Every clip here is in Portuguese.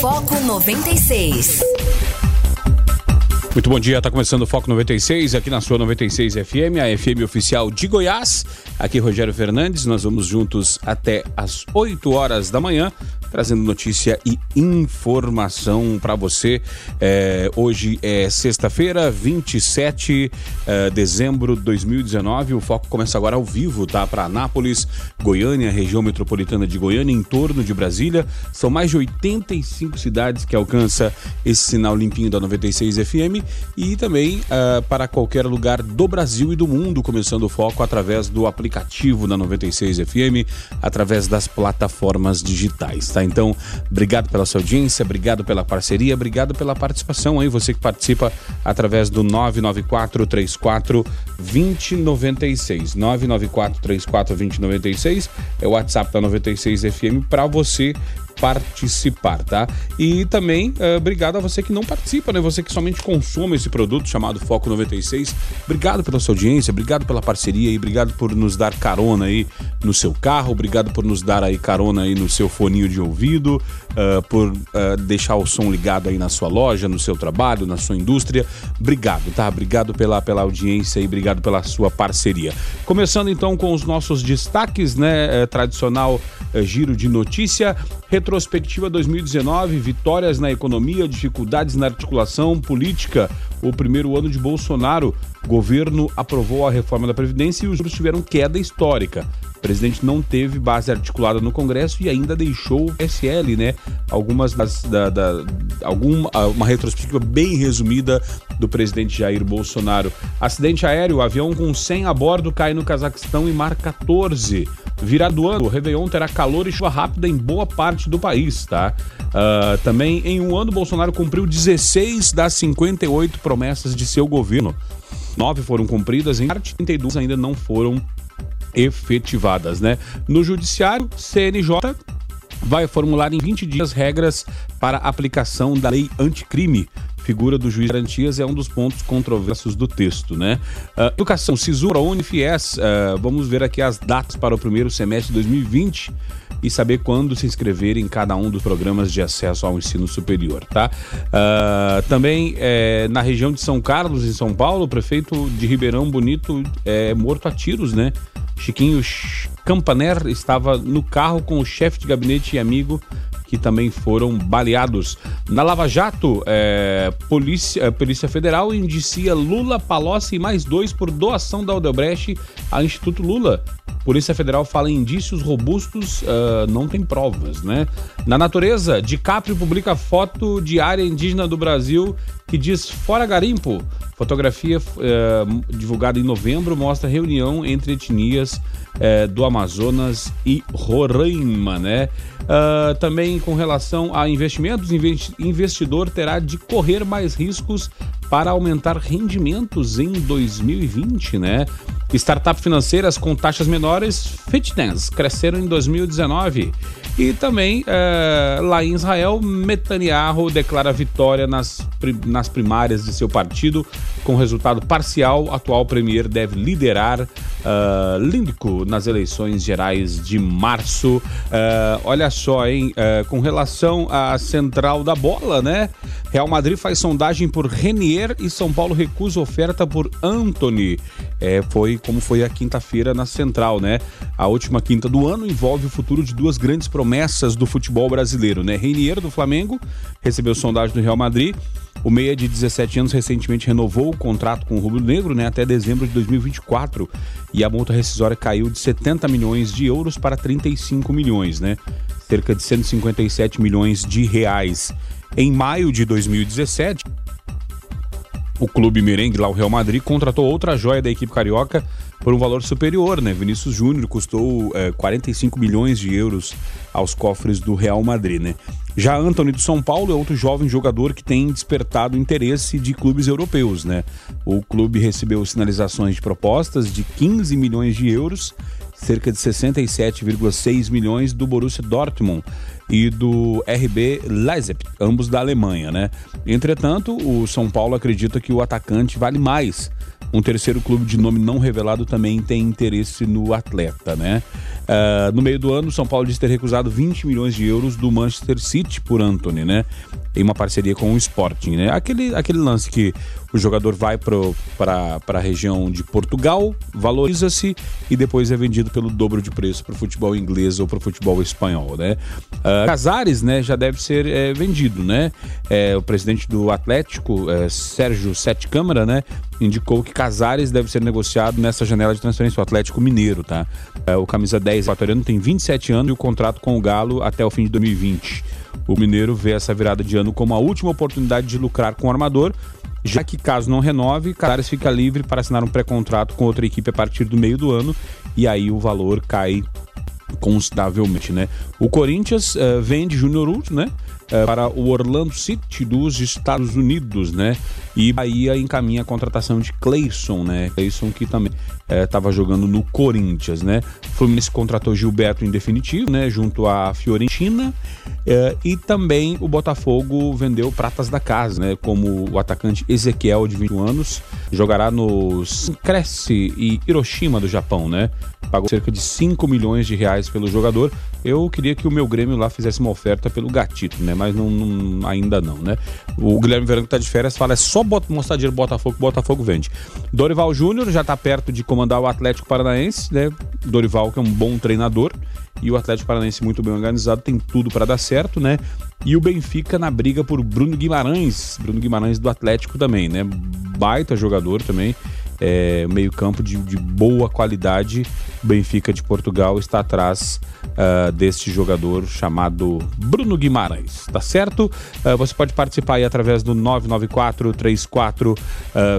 Foco 96. Muito bom dia, está começando o Foco 96 aqui na sua 96 FM, a FM oficial de Goiás. Aqui Rogério Fernandes, nós vamos juntos até as 8 horas da manhã trazendo notícia e informação para você. É, hoje é sexta-feira, 27 de é, dezembro de 2019. O foco começa agora ao vivo, tá? Para Anápolis, Goiânia, região metropolitana de Goiânia, em torno de Brasília. São mais de 85 cidades que alcança esse sinal limpinho da 96 FM e também uh, para qualquer lugar do Brasil e do mundo, começando o foco através do aplicativo da 96 FM, através das plataformas digitais, tá? Então, obrigado pela sua audiência, obrigado pela parceria, obrigado pela participação aí, você que participa através do 994 34 2096. 994 34 2096 é o WhatsApp da 96 FM para você participar, tá? E também uh, obrigado a você que não participa, né? Você que somente consome esse produto chamado Foco 96. Obrigado pela sua audiência, obrigado pela parceria e obrigado por nos dar carona aí no seu carro, obrigado por nos dar aí carona aí no seu foninho de ouvido, uh, por uh, deixar o som ligado aí na sua loja, no seu trabalho, na sua indústria. Obrigado, tá? Obrigado pela, pela audiência e obrigado pela sua parceria. Começando então com os nossos destaques, né? É, tradicional é, giro de notícia. Retrospectiva 2019, vitórias na economia, dificuldades na articulação política. O primeiro ano de Bolsonaro, governo aprovou a reforma da Previdência e os juros tiveram queda histórica. O presidente não teve base articulada no Congresso e ainda deixou o PSL, né? Algumas das. Da, da, alguma, uma retrospectiva bem resumida do presidente Jair Bolsonaro. Acidente aéreo, avião com 100 a bordo cai no Cazaquistão e mar 14. Virado ano, o Réveillon terá calor e chuva rápida em boa parte do país, tá? Uh, também em um ano, Bolsonaro cumpriu 16 das 58 promessas de seu governo. Nove foram cumpridas, em parte 32 ainda não foram efetivadas, né? No judiciário, CNJ vai formular em 20 dias regras para aplicação da lei anticrime figura do juiz de garantias é um dos pontos controversos do texto, né? Uh, educação, Cisura, Unifies, uh, vamos ver aqui as datas para o primeiro semestre de 2020 e saber quando se inscrever em cada um dos programas de acesso ao ensino superior, tá? Uh, também é, na região de São Carlos, em São Paulo, o prefeito de Ribeirão Bonito é morto a tiros, né? Chiquinho Campaner estava no carro com o chefe de gabinete e amigo que também foram baleados. Na Lava Jato, é, Polícia, é, Polícia Federal indicia Lula, Palocci e mais dois por doação da Odebrecht ao Instituto Lula. Polícia Federal fala em indícios robustos, uh, não tem provas, né? Na natureza, DiCaprio publica foto de área indígena do Brasil que diz fora garimpo. Fotografia uh, divulgada em novembro mostra reunião entre etnias uh, do Amazonas e Roraima, né? Uh, também com relação a investimentos, investidor terá de correr mais riscos para aumentar rendimentos em 2020, né? Startup financeiras com taxas menores, fitness, cresceram em 2019. E também, é, lá em Israel, Netanyahu declara vitória nas, nas primárias de seu partido. Com resultado parcial, o atual premier deve liderar uh, Lindco nas eleições gerais de março. Uh, olha só, hein? Uh, com relação à central da bola, né? Real Madrid faz sondagem por Renier e São Paulo recusa oferta por Anthony. É, foi como foi a quinta-feira na central, né? A última quinta do ano envolve o futuro de duas grandes promessas do futebol brasileiro, né? Renier do Flamengo recebeu sondagem do Real Madrid. O meia de 17 anos recentemente renovou o contrato com o Rubro Negro, né, até dezembro de 2024, e a multa rescisória caiu de 70 milhões de euros para 35 milhões, né? Cerca de 157 milhões de reais. Em maio de 2017, o clube merengue, lá o Real Madrid, contratou outra joia da equipe carioca por um valor superior, né? Vinícius Júnior custou é, 45 milhões de euros aos cofres do Real Madrid, né? Já Anthony do São Paulo é outro jovem jogador que tem despertado interesse de clubes europeus, né? O clube recebeu sinalizações de propostas de 15 milhões de euros cerca de 67,6 milhões do Borussia Dortmund e do RB Leipzig, ambos da Alemanha, né? Entretanto, o São Paulo acredita que o atacante vale mais. Um terceiro clube de nome não revelado também tem interesse no atleta, né? Uh, no meio do ano, o São Paulo diz ter recusado 20 milhões de euros do Manchester City por Anthony, né? Em uma parceria com o Sporting, né? Aquele, aquele lance que o jogador vai para a região de Portugal, valoriza-se e depois é vendido pelo dobro de preço para o futebol inglês ou para o futebol espanhol, né? Uh, Casares, né, já deve ser é, vendido, né? É, o presidente do Atlético, é, Sérgio Sete Câmara, né, indicou que Casares deve ser negociado nessa janela de transferência, o Atlético Mineiro, tá? O camisa 10 equatoriano tem 27 anos e o contrato com o Galo até o fim de 2020. O Mineiro vê essa virada de ano como a última oportunidade de lucrar com o armador, já que caso não renove, Casares fica livre para assinar um pré-contrato com outra equipe a partir do meio do ano e aí o valor cai consideravelmente, né? O Corinthians uh, vende Júnior Urso, né? Uh, para o Orlando City dos Estados Unidos, né? E Bahia encaminha a contratação de Cleison, né? Cleison que também estava é, jogando no Corinthians, né? Fluminense contratou Gilberto em definitivo, né? Junto à Fiorentina é, e também o Botafogo vendeu pratas da casa, né? Como o atacante Ezequiel de 21 anos jogará no Cresce e Hiroshima do Japão, né? Pagou cerca de 5 milhões de reais pelo jogador. Eu queria que o meu Grêmio lá fizesse uma oferta pelo Gatito, né? Mas não, não ainda não, né? O Guilherme Verão que tá de férias fala é só mostrar dinheiro Botafogo, Botafogo vende. Dorival Júnior já tá perto de comandar o Atlético Paranaense, né? Dorival, que é um bom treinador, e o Atlético Paranaense muito bem organizado, tem tudo para dar certo, né? E o Benfica na briga por Bruno Guimarães, Bruno Guimarães do Atlético também, né? Baita jogador também, é, meio-campo de, de, boa qualidade. Benfica de Portugal está atrás uh, deste jogador chamado Bruno Guimarães, tá certo? Uh, você pode participar aí através do 994 34 uh,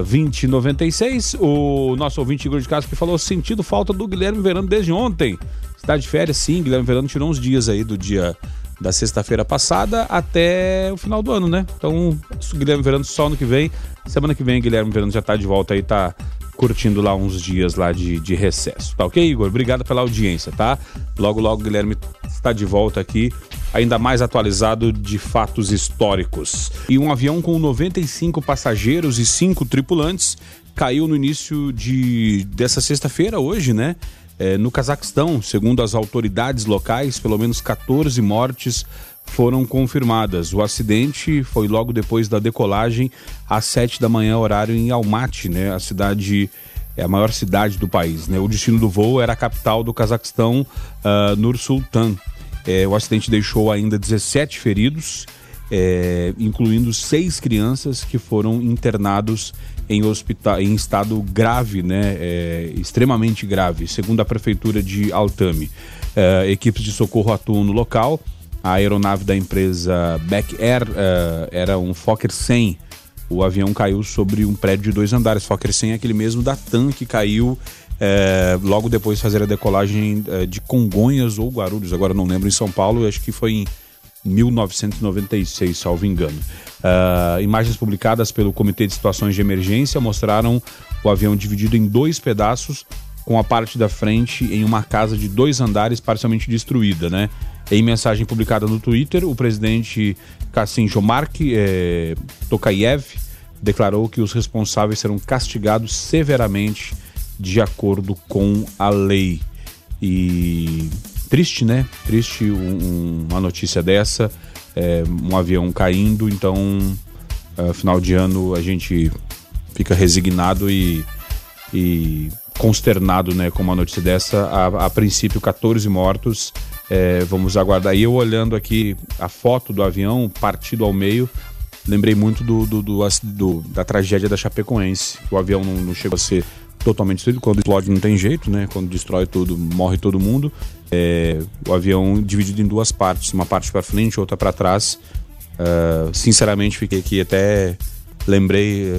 2096. O nosso ouvinte Igor de que falou sentido falta do Guilherme Verano desde ontem. Está de férias, sim. Guilherme Verano tirou uns dias aí do dia da sexta-feira passada até o final do ano, né? Então, Guilherme Verano só ano que vem. Semana que vem, Guilherme Verano já tá de volta aí, tá curtindo lá uns dias lá de, de recesso. Tá ok, Igor? Obrigado pela audiência, tá? Logo, logo, Guilherme está de volta aqui, ainda mais atualizado de fatos históricos. E um avião com 95 passageiros e 5 tripulantes caiu no início de dessa sexta-feira, hoje, né? É, no Cazaquistão, segundo as autoridades locais, pelo menos 14 mortes foram confirmadas. O acidente foi logo depois da decolagem às 7 da manhã, horário em Almaty, né? A cidade é a maior cidade do país, né? O destino do voo era a capital do Cazaquistão, uh, Nur Sultan. É, o acidente deixou ainda 17 feridos, é, incluindo seis crianças que foram internados em, hospital, em estado grave, né? É, extremamente grave, segundo a prefeitura de Altami. É, equipes de socorro atuam no local a aeronave da empresa Back Air uh, era um Fokker 100. O avião caiu sobre um prédio de dois andares. Fokker 100 é aquele mesmo da TAM que caiu uh, logo depois de fazer a decolagem uh, de Congonhas ou Guarulhos. Agora não lembro, em São Paulo, acho que foi em 1996, salvo engano. Uh, imagens publicadas pelo Comitê de Situações de Emergência mostraram o avião dividido em dois pedaços, com a parte da frente em uma casa de dois andares parcialmente destruída, né? Em mensagem publicada no Twitter, o presidente Kassim Jomark eh, Tokayev declarou que os responsáveis serão castigados severamente de acordo com a lei. E triste, né? Triste um, uma notícia dessa, é, um avião caindo, então uh, final de ano a gente fica resignado e, e consternado, né, com uma notícia dessa. A, a princípio, 14 mortos é, vamos aguardar. E eu olhando aqui a foto do avião partido ao meio, lembrei muito do, do, do, do da tragédia da Chapecoense. O avião não, não, chegou a ser totalmente destruído. Quando explode não tem jeito, né? Quando destrói tudo, morre todo mundo. É, o avião dividido em duas partes, uma parte para frente, outra para trás. Uh, sinceramente, fiquei aqui até lembrei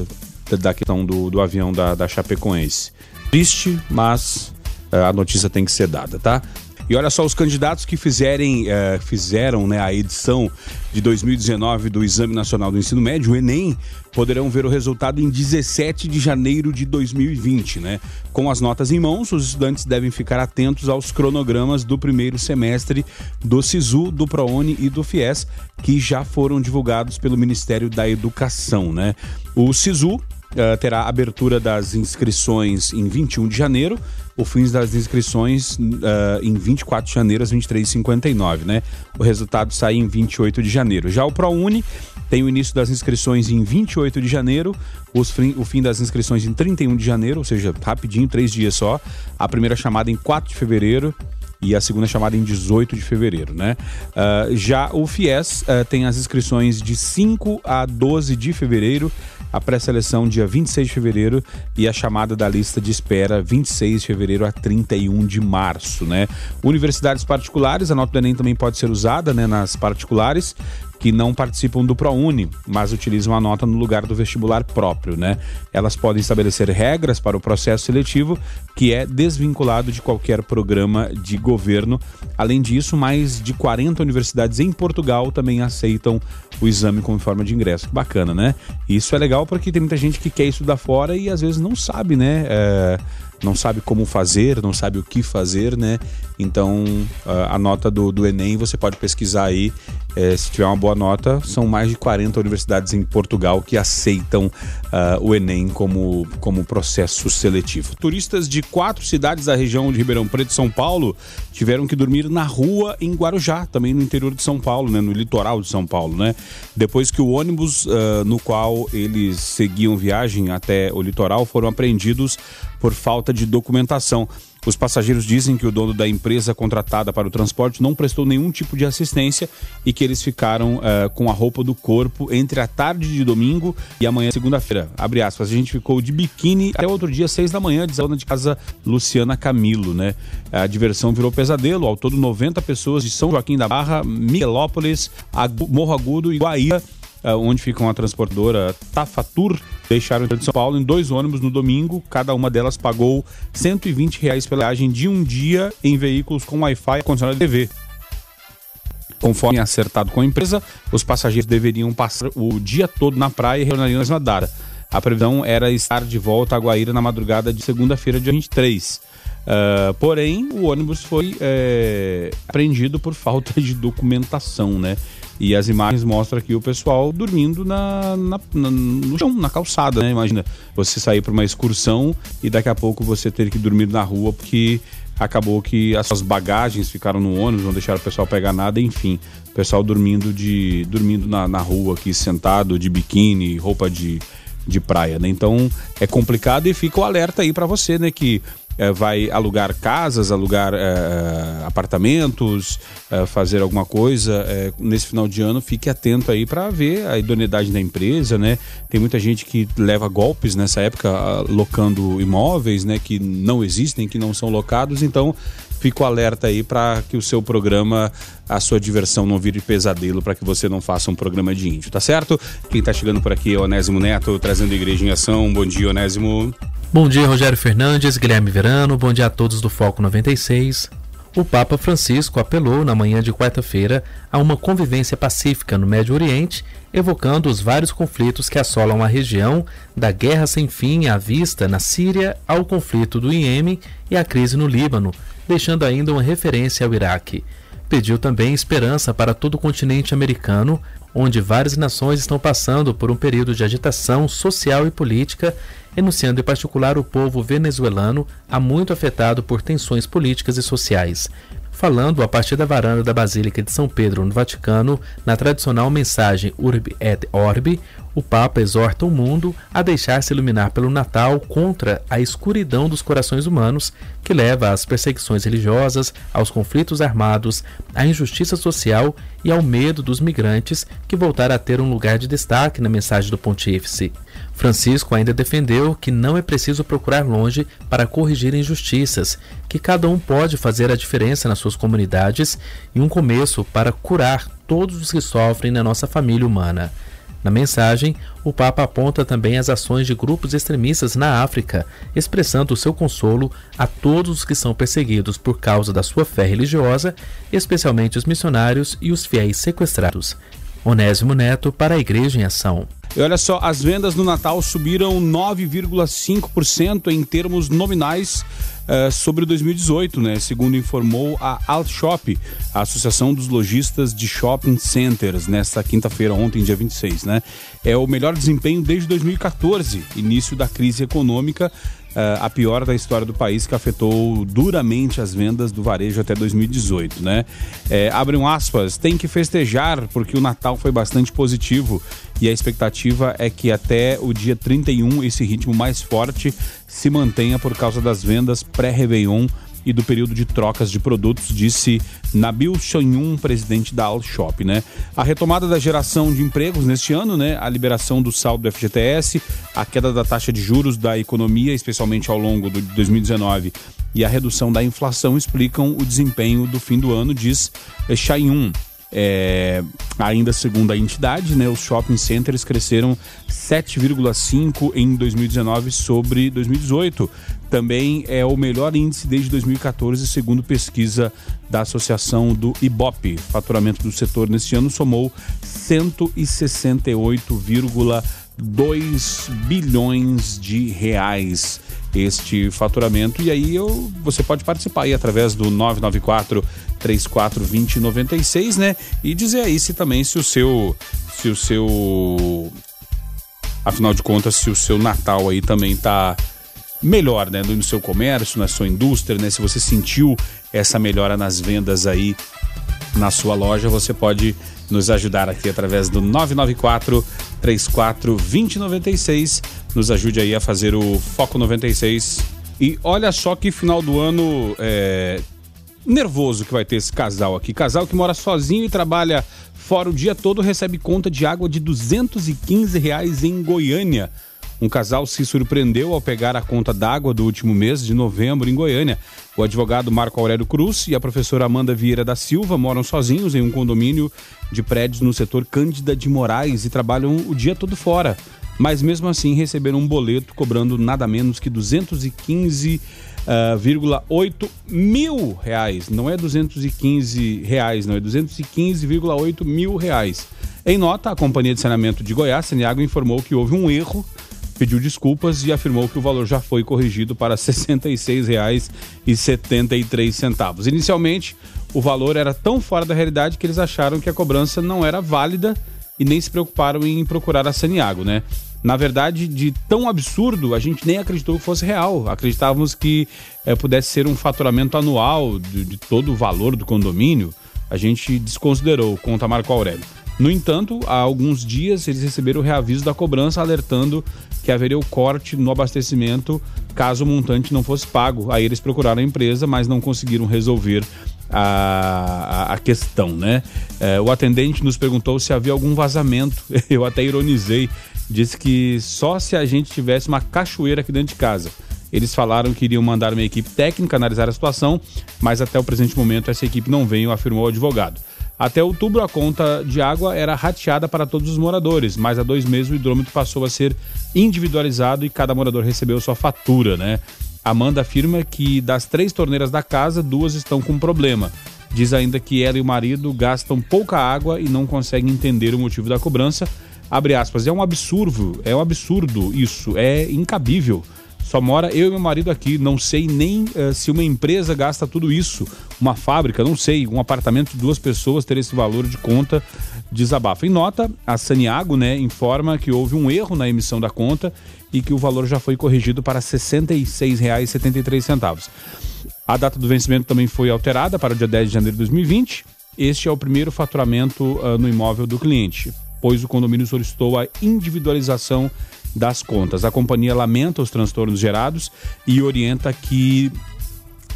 uh, da questão do, do avião da, da Chapecoense. Triste, mas uh, a notícia tem que ser dada, tá? E olha só, os candidatos que fizerem, uh, fizeram né, a edição de 2019 do Exame Nacional do Ensino Médio, o Enem, poderão ver o resultado em 17 de janeiro de 2020, né? Com as notas em mãos, os estudantes devem ficar atentos aos cronogramas do primeiro semestre do SISU, do ProUni e do FIES, que já foram divulgados pelo Ministério da Educação, né? O SISU Uh, terá abertura das inscrições em 21 de janeiro, o fim das inscrições uh, em 24 de janeiro às 23h59, né? O resultado sai em 28 de janeiro. Já o ProUni tem o início das inscrições em 28 de janeiro, os, o fim das inscrições em 31 de janeiro, ou seja, rapidinho, três dias só. A primeira chamada em 4 de fevereiro e a segunda chamada em 18 de fevereiro, né? Uh, já o FIES uh, tem as inscrições de 5 a 12 de fevereiro, a pré-seleção dia 26 de fevereiro e a chamada da lista de espera 26 de fevereiro a 31 de março, né? Universidades particulares, a nota do Enem também pode ser usada, né, nas particulares que não participam do ProUni, mas utilizam a nota no lugar do vestibular próprio, né? Elas podem estabelecer regras para o processo seletivo, que é desvinculado de qualquer programa de governo. Além disso, mais de 40 universidades em Portugal também aceitam o exame como forma de ingresso. Bacana, né? Isso é legal porque tem muita gente que quer estudar fora e às vezes não sabe, né? É não sabe como fazer, não sabe o que fazer, né? Então, a nota do, do Enem você pode pesquisar aí. É, se tiver uma boa nota, são mais de 40 universidades em Portugal que aceitam uh, o Enem como, como processo seletivo. Turistas de quatro cidades da região de Ribeirão Preto e São Paulo tiveram que dormir na rua em Guarujá, também no interior de São Paulo, né? no litoral de São Paulo, né? Depois que o ônibus uh, no qual eles seguiam viagem até o litoral foram apreendidos por falta de documentação. Os passageiros dizem que o dono da empresa contratada para o transporte não prestou nenhum tipo de assistência e que eles ficaram uh, com a roupa do corpo entre a tarde de domingo e amanhã segunda-feira. Abre aspas, a gente ficou de biquíni até outro dia, seis da manhã, diz a dona de casa Luciana Camilo, né? A diversão virou pesadelo, ao todo 90 pessoas de São Joaquim da Barra, Miguelópolis, Morro Agudo e Guaíra onde fica uma transportadora Tafatur, deixaram de São Paulo em dois ônibus no domingo. Cada uma delas pagou 120 reais pela viagem de um dia em veículos com Wi-Fi e condicionado de TV. Conforme acertado com a empresa, os passageiros deveriam passar o dia todo na praia e retornariam na mesma data. A previsão era estar de volta a Guaíra na madrugada de segunda-feira, dia 23. Uh, porém, o ônibus foi é, apreendido por falta de documentação, né? E as imagens mostram aqui o pessoal dormindo na, na, na, no chão, na calçada, né? Imagina você sair para uma excursão e daqui a pouco você ter que dormir na rua porque acabou que as suas bagagens ficaram no ônibus, não deixaram o pessoal pegar nada, enfim. O pessoal dormindo de dormindo na, na rua aqui, sentado, de biquíni, roupa de, de praia, né? Então é complicado e fica o alerta aí para você, né? Que é, vai alugar casas, alugar é, apartamentos, é, fazer alguma coisa nesse final de ano, fique atento aí para ver a idoneidade da empresa, né? Tem muita gente que leva golpes nessa época locando imóveis, né? Que não existem, que não são locados, então fico alerta aí para que o seu programa, a sua diversão não vire pesadelo, para que você não faça um programa de índio, tá certo? Quem está chegando por aqui é o Onésimo Neto, trazendo Igreja em Ação. Bom dia, Onésimo. Bom dia, Rogério Fernandes, Guilherme Verano, bom dia a todos do Foco 96. O Papa Francisco apelou na manhã de quarta-feira a uma convivência pacífica no Médio Oriente, evocando os vários conflitos que assolam a região, da guerra sem fim à vista na Síria ao conflito do Iêmen e à crise no Líbano, deixando ainda uma referência ao Iraque. Pediu também esperança para todo o continente americano, onde várias nações estão passando por um período de agitação social e política, enunciando em particular o povo venezuelano, há muito afetado por tensões políticas e sociais. Falando a partir da varanda da Basílica de São Pedro, no Vaticano, na tradicional mensagem Urbi et Orbi, o Papa exorta o mundo a deixar-se iluminar pelo Natal contra a escuridão dos corações humanos que leva às perseguições religiosas, aos conflitos armados, à injustiça social e ao medo dos migrantes que voltaram a ter um lugar de destaque na mensagem do pontífice. Francisco ainda defendeu que não é preciso procurar longe para corrigir injustiças, que cada um pode fazer a diferença nas suas comunidades e um começo para curar todos os que sofrem na nossa família humana. Na mensagem, o Papa aponta também as ações de grupos extremistas na África, expressando seu consolo a todos os que são perseguidos por causa da sua fé religiosa, especialmente os missionários e os fiéis sequestrados. Onésimo Neto para a Igreja em Ação. E olha só, as vendas no Natal subiram 9,5% em termos nominais uh, sobre 2018, né? Segundo informou a Altshop, a Associação dos Lojistas de Shopping Centers, nesta quinta-feira, ontem, dia 26, né? É o melhor desempenho desde 2014, início da crise econômica a pior da história do país, que afetou duramente as vendas do varejo até 2018, né? É, abrem aspas, tem que festejar porque o Natal foi bastante positivo e a expectativa é que até o dia 31 esse ritmo mais forte se mantenha por causa das vendas pré-Réveillon e do período de trocas de produtos, disse Nabil Chanyun, presidente da Alshop, né? A retomada da geração de empregos neste ano, né? A liberação do saldo do FGTS, a queda da taxa de juros da economia, especialmente ao longo de 2019, e a redução da inflação explicam o desempenho do fim do ano, diz Chanyun. É, ainda segundo a entidade, né, os shopping centers cresceram 7,5 em 2019 sobre 2018. Também é o melhor índice desde 2014, segundo pesquisa da Associação do Ibope. Faturamento do setor neste ano somou 168,2 bilhões de reais este faturamento. E aí eu, você pode participar aí através do 994 3420 96, né? E dizer aí se também se o seu se o seu afinal de contas se o seu Natal aí também tá melhor, né, no seu comércio, na sua indústria, né? Se você sentiu essa melhora nas vendas aí na sua loja, você pode nos ajudar aqui através do 994 34 2096. Nos ajude aí a fazer o Foco 96. E olha só que final do ano é, nervoso que vai ter esse casal aqui. Casal que mora sozinho e trabalha fora o dia todo recebe conta de água de 215 reais em Goiânia. Um casal se surpreendeu ao pegar a conta d'água do último mês de novembro em Goiânia. O advogado Marco Aurélio Cruz e a professora Amanda Vieira da Silva moram sozinhos em um condomínio de prédios no setor Cândida de Moraes e trabalham o dia todo fora. Mas mesmo assim receberam um boleto cobrando nada menos que 215 Uh, mil reais. Não é 215 reais, não, é 215,8 mil reais. Em nota, a Companhia de Saneamento de Goiás, Saneago, informou que houve um erro pediu desculpas e afirmou que o valor já foi corrigido para R$ 66,73. Inicialmente, o valor era tão fora da realidade que eles acharam que a cobrança não era válida e nem se preocuparam em procurar a Saniago, né? Na verdade, de tão absurdo, a gente nem acreditou que fosse real. Acreditávamos que é, pudesse ser um faturamento anual de, de todo o valor do condomínio. A gente desconsiderou, conta Marco Aurélio. No entanto, há alguns dias eles receberam o reaviso da cobrança alertando que haveria o corte no abastecimento caso o montante não fosse pago. Aí eles procuraram a empresa, mas não conseguiram resolver a, a, questão, né? É, o atendente nos perguntou se havia algum vazamento. Eu até ironizei, disse que só se a gente tivesse uma cachoeira aqui dentro de casa. Eles falaram que iriam mandar uma equipe técnica analisar a situação, mas até o presente momento essa equipe não veio, afirmou o advogado. Até outubro, a conta de água era rateada para todos os moradores, mas há dois meses o hidrômetro passou a ser individualizado e cada morador recebeu sua fatura, né? Amanda afirma que das três torneiras da casa, duas estão com problema. Diz ainda que ela e o marido gastam pouca água e não conseguem entender o motivo da cobrança. Abre aspas, é um absurdo, é um absurdo isso, é incabível. Só mora eu e meu marido aqui. Não sei nem uh, se uma empresa gasta tudo isso. Uma fábrica, não sei. Um apartamento de duas pessoas ter esse valor de conta desabafo. Em nota, a Saniago né, informa que houve um erro na emissão da conta e que o valor já foi corrigido para R$ 66,73. A data do vencimento também foi alterada para o dia 10 de janeiro de 2020. Este é o primeiro faturamento uh, no imóvel do cliente, pois o condomínio solicitou a individualização das contas. A companhia lamenta os transtornos gerados e orienta que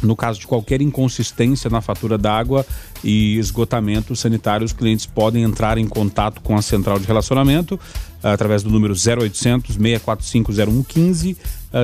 no caso de qualquer inconsistência na fatura d'água, e esgotamento sanitário, os clientes podem entrar em contato com a central de relacionamento através do número 0800 645 0115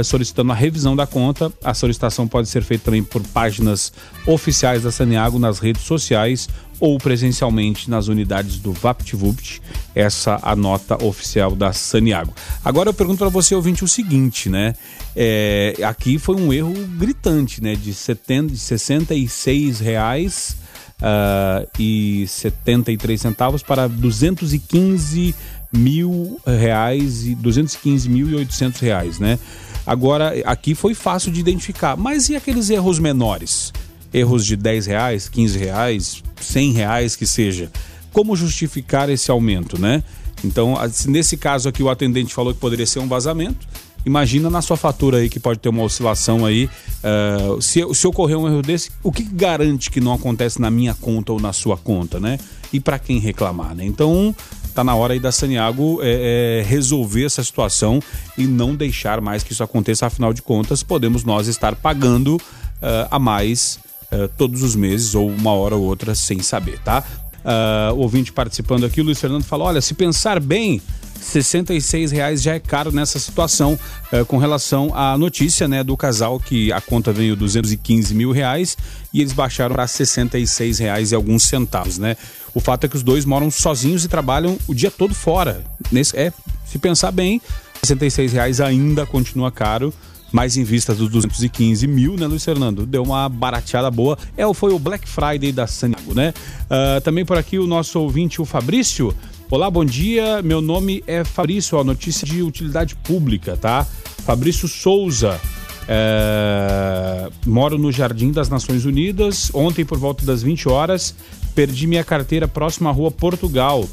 solicitando a revisão da conta. A solicitação pode ser feita também por páginas oficiais da Saniago nas redes sociais ou presencialmente nas unidades do VaptVupt, essa a nota oficial da Saniago. Agora eu pergunto para você, ouvinte, o seguinte, né? É, aqui foi um erro gritante, né? De, 70, de 66 reais uh, e 73 centavos para 215 mil reais e 215 mil e 800 reais, né? Agora, aqui foi fácil de identificar, mas e aqueles erros menores? Erros de 10 reais, 15 reais, 100 reais que seja. Como justificar esse aumento, né? Então, nesse caso aqui, o atendente falou que poderia ser um vazamento. Imagina na sua fatura aí que pode ter uma oscilação aí. Uh, se, se ocorrer um erro desse, o que garante que não acontece na minha conta ou na sua conta, né? E para quem reclamar, né? Então, tá na hora aí da Saniago é, é, resolver essa situação e não deixar mais que isso aconteça. Afinal de contas, podemos nós estar pagando uh, a mais uh, todos os meses ou uma hora ou outra sem saber, tá? Uh, ouvinte participando aqui, o Luiz Fernando fala: olha, se pensar bem, 66 reais já é caro nessa situação uh, com relação à notícia né, do casal que a conta veio 215 mil reais e eles baixaram para 66 reais e alguns centavos, né? O fato é que os dois moram sozinhos e trabalham o dia todo fora. Nesse, é, se pensar bem, 66 reais ainda continua caro mas em vista dos 215 mil, né, Luiz Fernando? Deu uma barateada boa. É, foi o Black Friday da Saniago, né? Uh, também por aqui o nosso ouvinte, o Fabrício. Olá, bom dia. Meu nome é Fabrício, a notícia de utilidade pública, tá? Fabrício Souza. É... Moro no Jardim das Nações Unidas. Ontem, por volta das 20 horas, perdi minha carteira próxima à rua Portugal.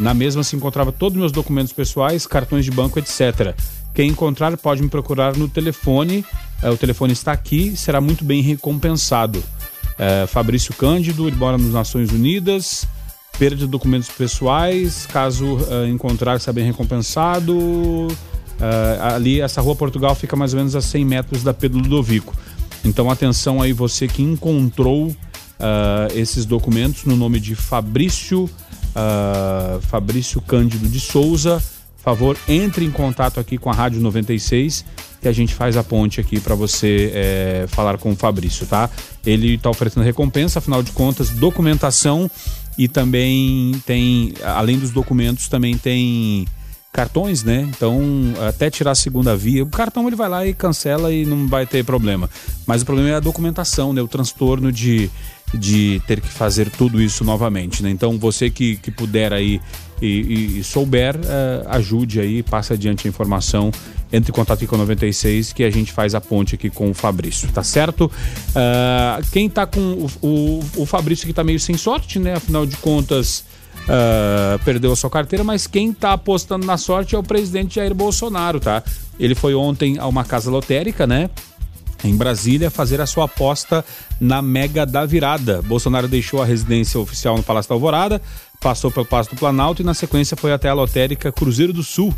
Na mesma se encontrava todos os meus documentos pessoais, cartões de banco, etc. Quem encontrar pode me procurar no telefone. É, o telefone está aqui, será muito bem recompensado. É, Fabrício Cândido, ele mora nas Nações Unidas. Perda de documentos pessoais, caso uh, encontrar, será bem recompensado. Uh, ali, essa rua Portugal fica mais ou menos a 100 metros da Pedro Ludovico. Então, atenção aí, você que encontrou uh, esses documentos no nome de Fabrício, Fabrício Cândido de Souza favor, entre em contato aqui com a Rádio 96 que a gente faz a ponte aqui para você é, falar com o Fabrício, tá? Ele está oferecendo recompensa, afinal de contas, documentação e também tem, além dos documentos, também tem cartões, né? Então, até tirar a segunda via, o cartão ele vai lá e cancela e não vai ter problema. Mas o problema é a documentação, né? O transtorno de, de ter que fazer tudo isso novamente, né? Então, você que, que puder aí e, e, souber, uh, ajude aí, passe adiante a informação, entre em contato com a 96 que a gente faz a ponte aqui com o Fabrício, tá certo? Uh, quem tá com o, o, o Fabrício que tá meio sem sorte, né? Afinal de contas, uh, perdeu a sua carteira, mas quem tá apostando na sorte é o presidente Jair Bolsonaro, tá? Ele foi ontem a uma casa lotérica, né? em Brasília fazer a sua aposta na Mega da Virada. Bolsonaro deixou a residência oficial no Palácio da Alvorada, passou pelo Passo do Planalto e na sequência foi até a lotérica Cruzeiro do Sul.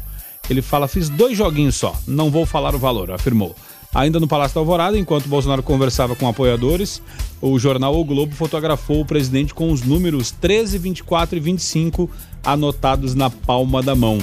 Ele fala: fiz dois joguinhos só, não vou falar o valor, afirmou. Ainda no Palácio da Alvorada, enquanto Bolsonaro conversava com apoiadores, o jornal O Globo fotografou o presidente com os números 13, 24 e 25 anotados na palma da mão.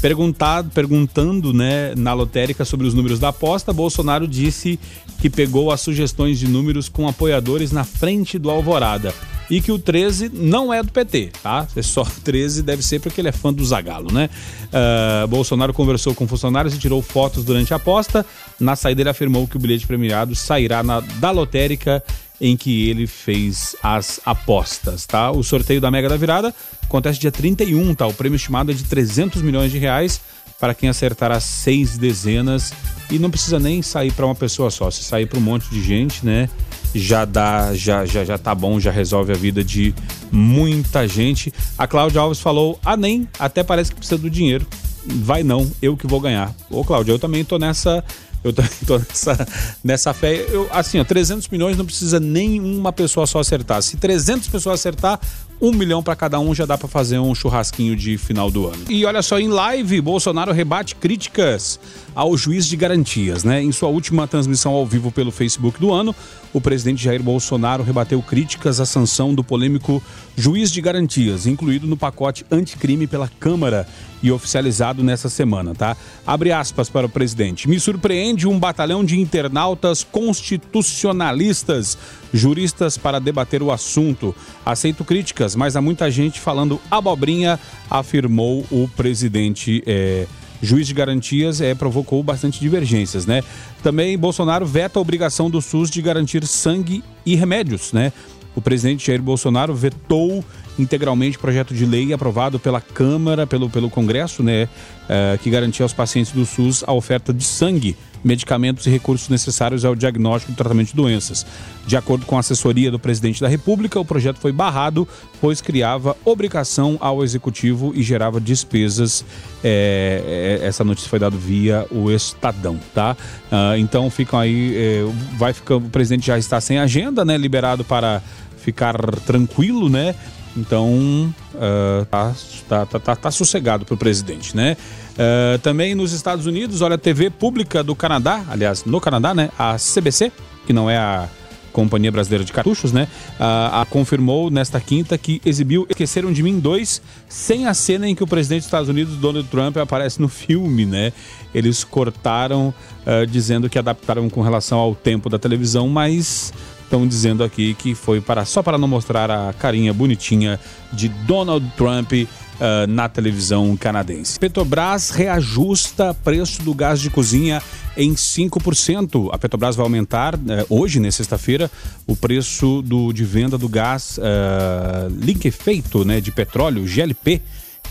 Perguntado, perguntando né, na lotérica sobre os números da aposta, Bolsonaro disse que pegou as sugestões de números com apoiadores na frente do Alvorada e que o 13 não é do PT, tá? É só 13, deve ser porque ele é fã do Zagalo, né? Uh, Bolsonaro conversou com funcionários e tirou fotos durante a aposta. Na saída, ele afirmou que o bilhete premiado sairá na, da lotérica em que ele fez as apostas, tá? O sorteio da Mega da Virada acontece dia 31, tá? O prêmio estimado é de 300 milhões de reais para quem acertar as seis dezenas e não precisa nem sair para uma pessoa só, se sair para um monte de gente, né? Já dá, já, já, já tá bom, já resolve a vida de muita gente. A Cláudia Alves falou: "Ah, nem, até parece que precisa do dinheiro. Vai não, eu que vou ganhar". Ô, Cláudia, eu também tô nessa eu também tô nessa, nessa fé. Eu, assim, ó, 300 milhões não precisa nem uma pessoa só acertar. Se 300 pessoas acertar, um milhão para cada um já dá para fazer um churrasquinho de final do ano. E olha só, em live, Bolsonaro rebate críticas ao juiz de garantias, né? Em sua última transmissão ao vivo pelo Facebook do ano, o presidente Jair Bolsonaro rebateu críticas à sanção do polêmico juiz de garantias, incluído no pacote anticrime pela Câmara e oficializado nessa semana, tá? Abre aspas para o presidente. Me surpreende um batalhão de internautas constitucionalistas, juristas para debater o assunto. Aceito críticas, mas há muita gente falando abobrinha, afirmou o presidente. É juiz de garantias é, provocou bastante divergências, né? Também Bolsonaro veta a obrigação do SUS de garantir sangue e remédios, né? O presidente Jair Bolsonaro vetou integralmente o projeto de lei aprovado pela Câmara, pelo, pelo Congresso, né, é, que garantia aos pacientes do SUS a oferta de sangue, medicamentos e recursos necessários ao diagnóstico e tratamento de doenças. De acordo com a assessoria do presidente da República, o projeto foi barrado, pois criava obrigação ao executivo e gerava despesas. É, essa notícia foi dada via o Estadão, tá? Uh, então ficam aí, é, vai ficar, o presidente já está sem agenda, né? Liberado para ficar tranquilo, né? Então, uh, tá, tá, tá, tá, sossegado para o presidente, né? Uh, também nos Estados Unidos, olha, a TV pública do Canadá, aliás, no Canadá, né? A CBC, que não é a Companhia Brasileira de Cartuchos, né? Uh, a confirmou nesta quinta que exibiu Esqueceram de Mim 2 sem a cena em que o presidente dos Estados Unidos, Donald Trump, aparece no filme, né? Eles cortaram uh, dizendo que adaptaram com relação ao tempo da televisão, mas estão dizendo aqui que foi para só para não mostrar a carinha bonitinha de Donald Trump Uh, na televisão canadense. Petrobras reajusta preço do gás de cozinha em 5%. A Petrobras vai aumentar uh, hoje, na sexta-feira, o preço do, de venda do gás uh, liquefeito né, de petróleo, GLP,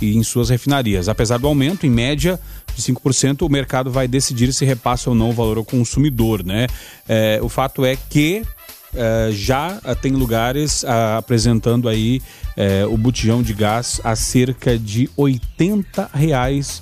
em suas refinarias. Apesar do aumento, em média, de 5%, o mercado vai decidir se repassa ou não o valor ao consumidor. Né? É, o fato é que Uh, já uh, tem lugares uh, apresentando aí o botijão de gás a cerca de 80 reais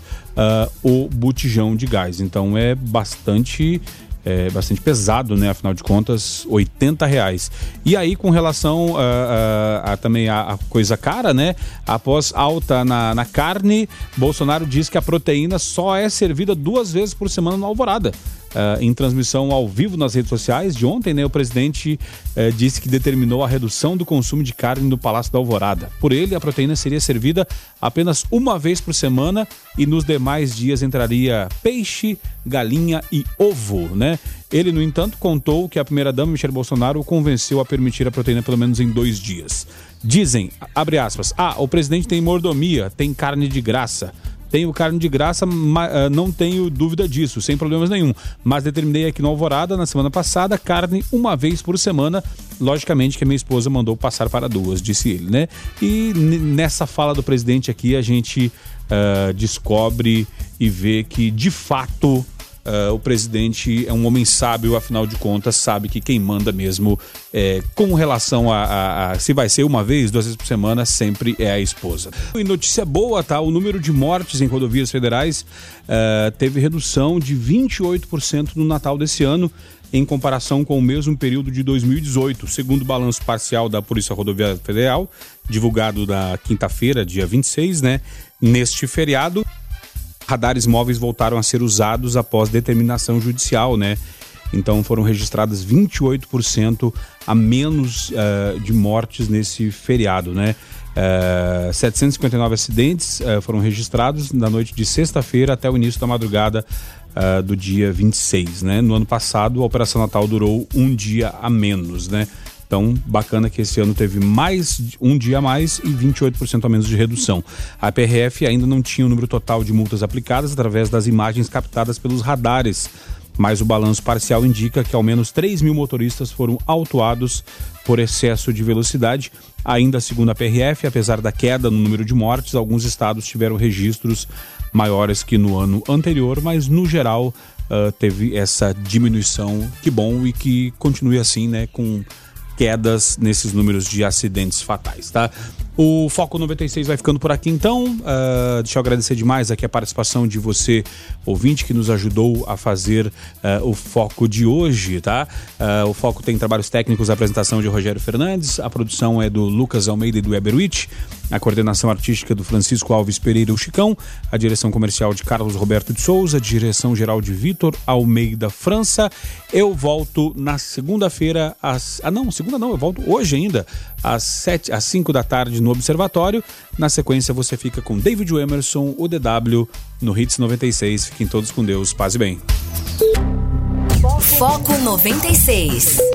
o botijão de gás. Então é bastante é, bastante pesado, né? Afinal de contas, 80 reais. E aí, com relação a, a, a também a, a, coisa cara, né? Após alta na, na carne, Bolsonaro diz que a proteína só é servida duas vezes por semana no Alvorada. Uh, em transmissão ao vivo nas redes sociais de ontem, né, o presidente uh, disse que determinou a redução do consumo de carne no Palácio da Alvorada. Por ele, a proteína seria servida apenas uma vez por semana e nos demais dias entraria peixe, galinha e ovo, né? Ele, no entanto, contou que a primeira-dama Michele Bolsonaro o convenceu a permitir a proteína pelo menos em dois dias. Dizem, abre aspas, ah, o presidente tem mordomia, tem carne de graça. Tenho carne de graça, ah, não tenho dúvida disso, sem problemas nenhum. Mas determinei aqui no Alvorada, na semana passada, carne uma vez por semana. Logicamente que a minha esposa mandou passar para duas, disse ele, né? E nessa fala do presidente aqui, a gente uh, descobre e vê que, de fato, Uh, o presidente é um homem sábio, afinal de contas, sabe que quem manda mesmo é, com relação a, a, a, se vai ser uma vez, duas vezes por semana, sempre é a esposa. E notícia boa, tá? O número de mortes em rodovias federais uh, teve redução de 28% no Natal desse ano em comparação com o mesmo período de 2018, segundo o balanço parcial da Polícia Rodoviária Federal, divulgado na quinta-feira, dia 26, né? Neste feriado, radares móveis voltaram a ser usados após determinação judicial, né? Então foram registradas 28% a menos uh, de mortes nesse feriado, né? Uh, eh, 759 acidentes uh, foram registrados na noite de sexta-feira até o início da madrugada do dia 26, né? No ano passado, a Operação Natal durou um dia a menos, né? Então, bacana que esse ano teve mais um dia a mais e 28% a menos de redução. A PRF ainda não tinha o número total de multas aplicadas através das imagens captadas pelos radares, mas o balanço parcial indica que ao menos 3 mil motoristas foram autuados por excesso de velocidade. Ainda segundo a PRF, apesar da queda no número de mortes, alguns estados tiveram registros maiores que no ano anterior, mas no geral uh, teve essa diminuição. Que bom e que continue assim, né, com quedas nesses números de acidentes fatais, tá? O Foco 96 vai ficando por aqui então. Uh, deixa eu agradecer demais aqui a participação de você, ouvinte, que nos ajudou a fazer uh, o Foco de hoje, tá? Uh, o Foco tem trabalhos técnicos, a apresentação de Rogério Fernandes, a produção é do Lucas Almeida e do Eberwitch, a coordenação artística do Francisco Alves Pereira, o Chicão, a direção comercial de Carlos Roberto de Souza, direção geral de Vitor Almeida França. Eu volto na segunda-feira às. Ah, não, segunda não, eu volto hoje ainda, às, sete, às 5 da tarde no Observatório. Na sequência, você fica com David Emerson, o DW, no Hits 96. Fiquem todos com Deus. Paz e bem. Foco 96.